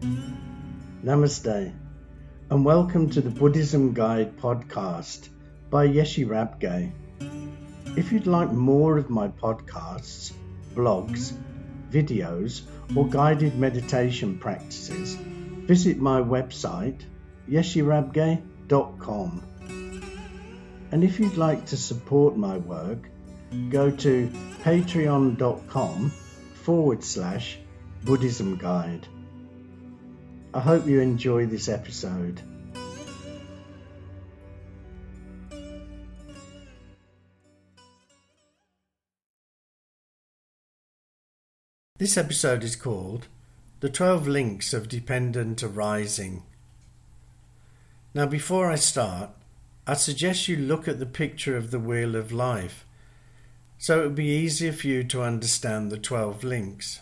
Namaste, and welcome to the Buddhism Guide podcast by Yeshi Rabgye. If you'd like more of my podcasts, blogs, videos, or guided meditation practices, visit my website yeshirabgye.com. And if you'd like to support my work, go to patreon.com forward slash Buddhism Guide. I hope you enjoy this episode. This episode is called The 12 Links of Dependent Arising. Now, before I start, I suggest you look at the picture of the Wheel of Life so it would be easier for you to understand the 12 links.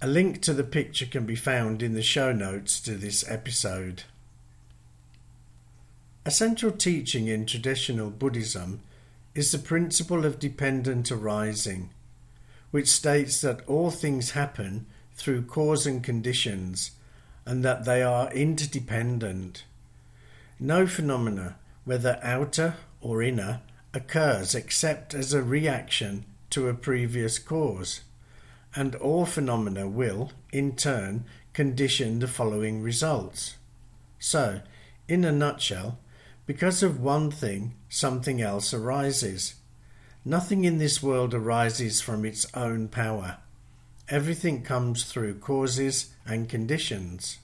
A link to the picture can be found in the show notes to this episode. A central teaching in traditional Buddhism is the principle of dependent arising which states that all things happen through cause and conditions and that they are interdependent. No phenomena, whether outer or inner, occurs except as a reaction to a previous cause, and all phenomena will, in turn, condition the following results. So, in a nutshell, because of one thing, something else arises. Nothing in this world arises from its own power. Everything comes through causes and conditions.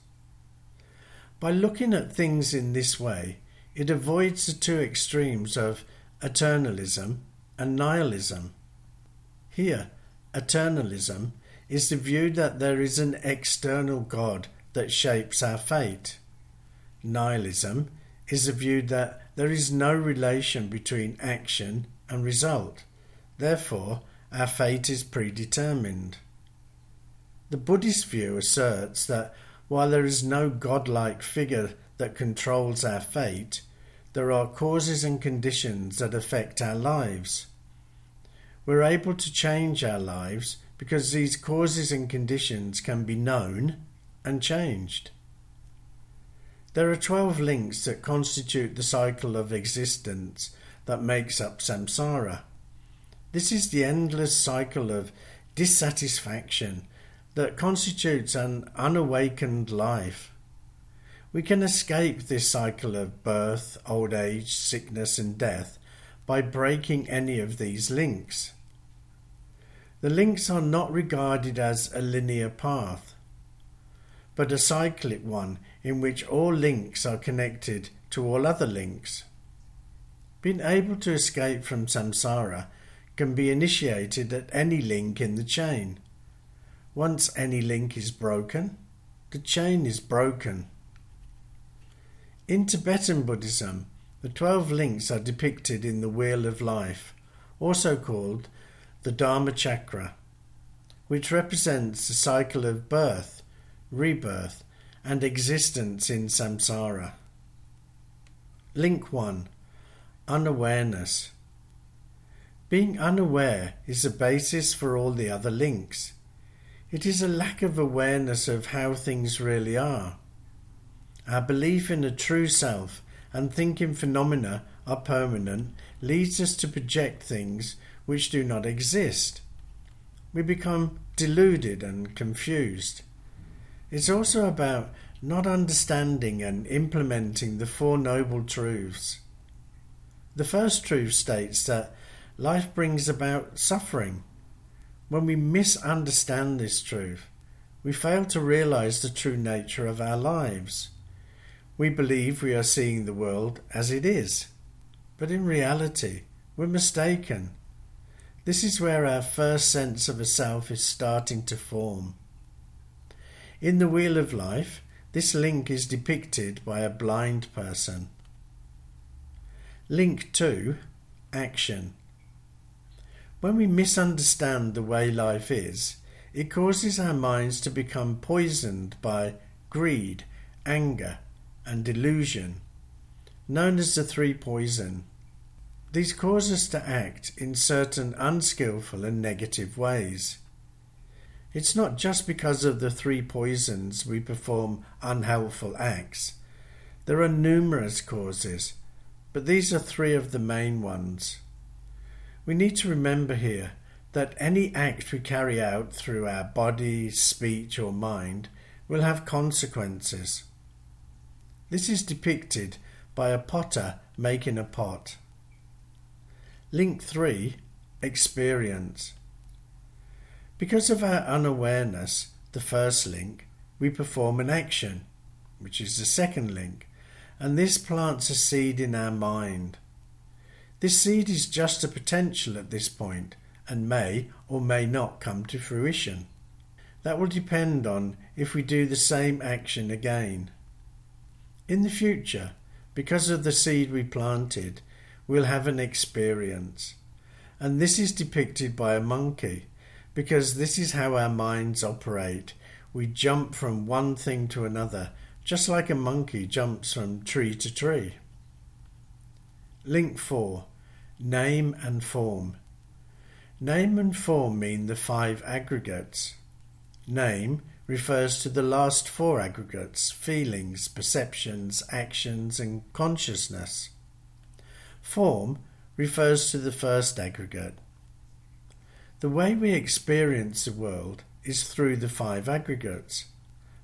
By looking at things in this way, it avoids the two extremes of eternalism and nihilism. Here, eternalism is the view that there is an external God that shapes our fate. Nihilism is the view that there is no relation between action and result. Therefore, our fate is predetermined. The Buddhist view asserts that while there is no godlike figure that controls our fate, there are causes and conditions that affect our lives. We're able to change our lives because these causes and conditions can be known and changed. There are 12 links that constitute the cycle of existence that makes up samsara. This is the endless cycle of dissatisfaction that constitutes an unawakened life. We can escape this cycle of birth, old age, sickness, and death by breaking any of these links. The links are not regarded as a linear path, but a cyclic one in which all links are connected to all other links. Being able to escape from samsara can be initiated at any link in the chain. Once any link is broken, the chain is broken. In Tibetan Buddhism, the twelve links are depicted in the Wheel of Life, also called the Dharma Chakra, which represents the cycle of birth, rebirth, and existence in samsara. Link 1 Unawareness. Being unaware is the basis for all the other links. It is a lack of awareness of how things really are. Our belief in a true self and thinking phenomena are permanent leads us to project things which do not exist. We become deluded and confused. It's also about not understanding and implementing the Four Noble Truths. The first truth states that life brings about suffering. When we misunderstand this truth, we fail to realize the true nature of our lives. We believe we are seeing the world as it is, but in reality, we're mistaken. This is where our first sense of a self is starting to form. In the Wheel of Life, this link is depicted by a blind person. Link 2 Action. When we misunderstand the way life is, it causes our minds to become poisoned by greed, anger, and delusion, known as the three poison. These cause us to act in certain unskilful and negative ways. It's not just because of the three poisons we perform unhelpful acts. There are numerous causes, but these are three of the main ones. We need to remember here that any act we carry out through our body, speech, or mind will have consequences. This is depicted by a potter making a pot. Link 3 Experience. Because of our unawareness, the first link, we perform an action, which is the second link, and this plants a seed in our mind. This seed is just a potential at this point and may or may not come to fruition. That will depend on if we do the same action again. In the future, because of the seed we planted, we'll have an experience. And this is depicted by a monkey, because this is how our minds operate. We jump from one thing to another, just like a monkey jumps from tree to tree. Link 4 Name and Form. Name and form mean the five aggregates. Name refers to the last four aggregates feelings, perceptions, actions, and consciousness. Form refers to the first aggregate. The way we experience the world is through the five aggregates.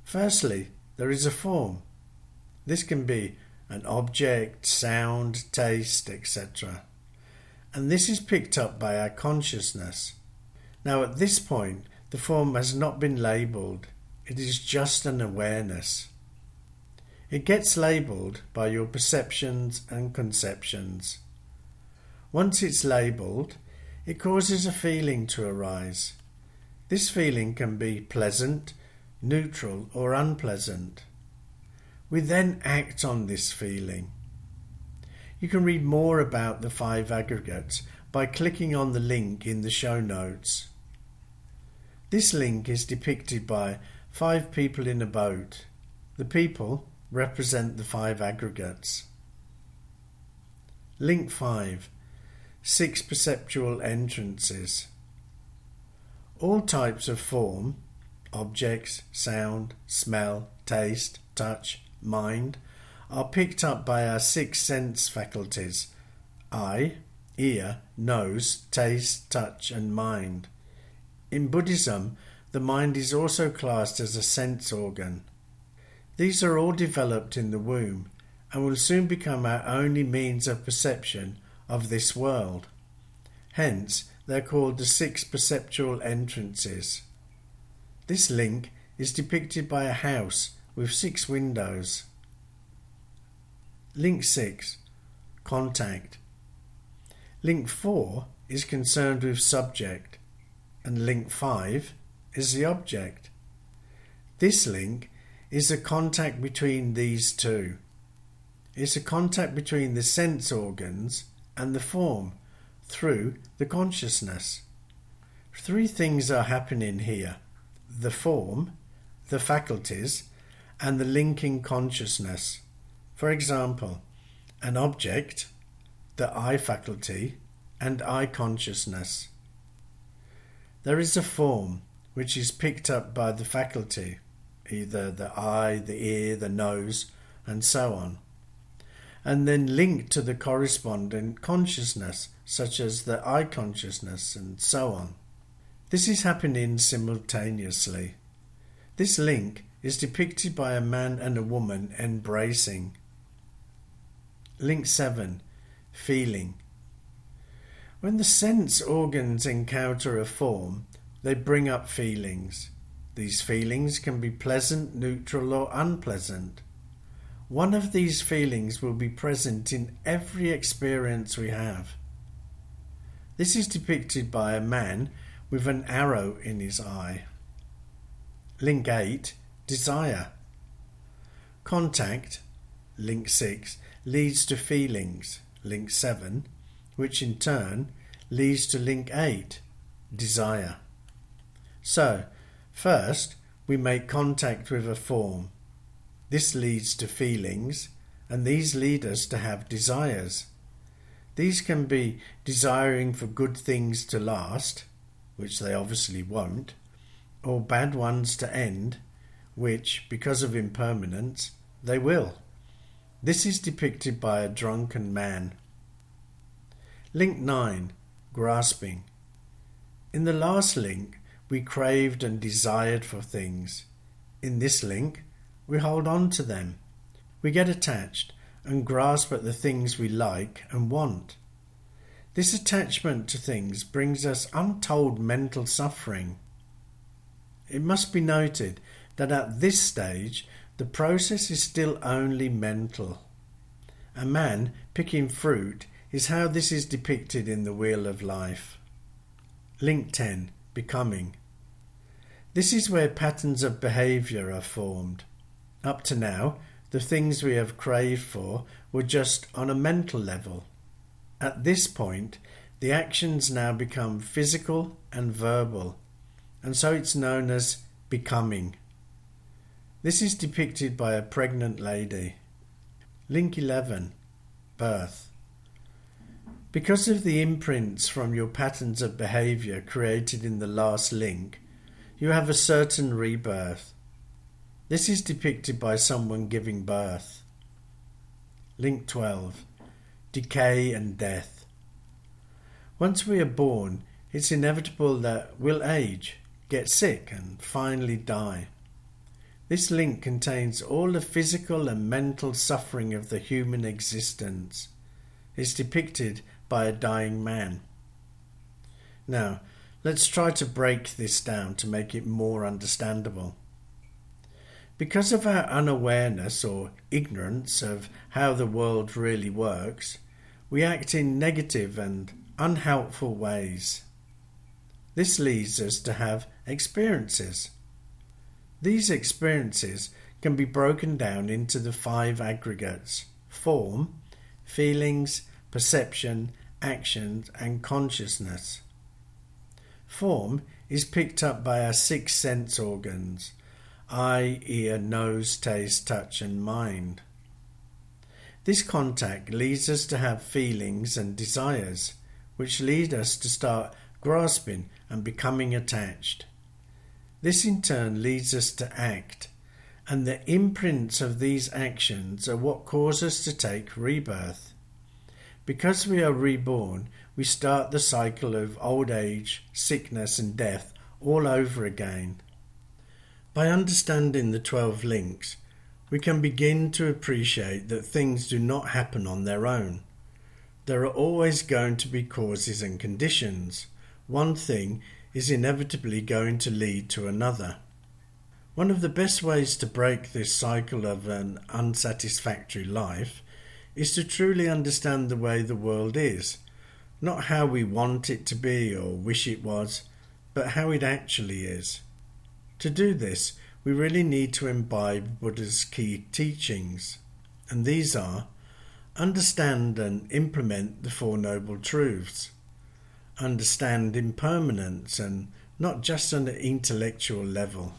Firstly, there is a form. This can be an object, sound, taste, etc. And this is picked up by our consciousness. Now, at this point, the form has not been labelled, it is just an awareness. It gets labelled by your perceptions and conceptions. Once it's labelled, it causes a feeling to arise. This feeling can be pleasant, neutral, or unpleasant. We then act on this feeling. You can read more about the five aggregates by clicking on the link in the show notes. This link is depicted by five people in a boat. The people represent the five aggregates. Link 5 Six perceptual entrances. All types of form, objects, sound, smell, taste, touch, mind, are picked up by our six sense faculties eye, ear, nose, taste, touch, and mind. In Buddhism, the mind is also classed as a sense organ. These are all developed in the womb and will soon become our only means of perception of this world. Hence, they're called the six perceptual entrances. This link is depicted by a house with six windows. Link 6 Contact. Link 4 is concerned with subject and link 5 is the object. This link is a contact between these two. It's a contact between the sense organs and the form through the consciousness. Three things are happening here the form, the faculties, and the linking consciousness. For example, an object, the eye faculty, and eye consciousness. There is a form which is picked up by the faculty, either the eye, the ear, the nose, and so on, and then linked to the corresponding consciousness, such as the eye consciousness, and so on. This is happening simultaneously. This link is depicted by a man and a woman embracing. Link 7 Feeling when the sense organs encounter a form, they bring up feelings. These feelings can be pleasant, neutral, or unpleasant. One of these feelings will be present in every experience we have. This is depicted by a man with an arrow in his eye. Link 8 Desire. Contact, link 6, leads to feelings, link 7, which in turn leads to link 8, desire. So, first, we make contact with a form. This leads to feelings, and these lead us to have desires. These can be desiring for good things to last, which they obviously won't, or bad ones to end, which, because of impermanence, they will. This is depicted by a drunken man. Link 9 Grasping. In the last link, we craved and desired for things. In this link, we hold on to them. We get attached and grasp at the things we like and want. This attachment to things brings us untold mental suffering. It must be noted that at this stage the process is still only mental. A man picking fruit is how this is depicted in the Wheel of Life. Link 10 Becoming. This is where patterns of behaviour are formed. Up to now, the things we have craved for were just on a mental level. At this point, the actions now become physical and verbal, and so it's known as becoming. This is depicted by a pregnant lady. Link 11 Birth. Because of the imprints from your patterns of behavior created in the last link, you have a certain rebirth. This is depicted by someone giving birth. Link 12 Decay and Death. Once we are born, it's inevitable that we'll age, get sick, and finally die. This link contains all the physical and mental suffering of the human existence. It's depicted by a dying man. Now, let's try to break this down to make it more understandable. Because of our unawareness or ignorance of how the world really works, we act in negative and unhelpful ways. This leads us to have experiences. These experiences can be broken down into the five aggregates form, feelings, perception, actions, and consciousness. Form is picked up by our six sense organs eye, ear, nose, taste, touch, and mind. This contact leads us to have feelings and desires, which lead us to start grasping and becoming attached. This in turn leads us to act, and the imprints of these actions are what cause us to take rebirth. Because we are reborn, we start the cycle of old age, sickness, and death all over again. By understanding the 12 links, we can begin to appreciate that things do not happen on their own. There are always going to be causes and conditions. One thing is inevitably going to lead to another. One of the best ways to break this cycle of an unsatisfactory life is to truly understand the way the world is, not how we want it to be or wish it was, but how it actually is. To do this, we really need to imbibe Buddha's key teachings, and these are understand and implement the Four Noble Truths, understand impermanence and not just on an intellectual level,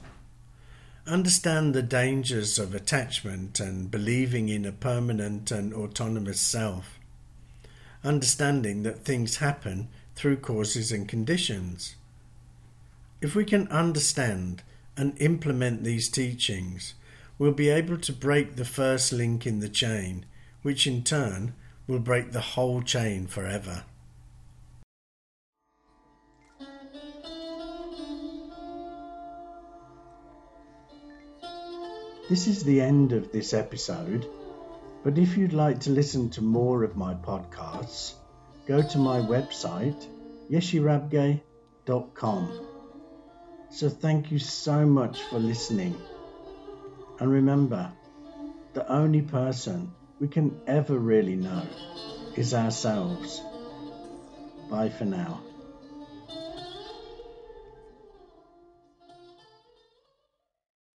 understand the dangers of attachment and believing in a permanent and autonomous self, understanding that things happen through causes and conditions. If we can understand and implement these teachings, we'll be able to break the first link in the chain, which in turn will break the whole chain forever. This is the end of this episode, but if you'd like to listen to more of my podcasts, go to my website, yeshirabgye.com. So thank you so much for listening. And remember, the only person we can ever really know is ourselves. Bye for now.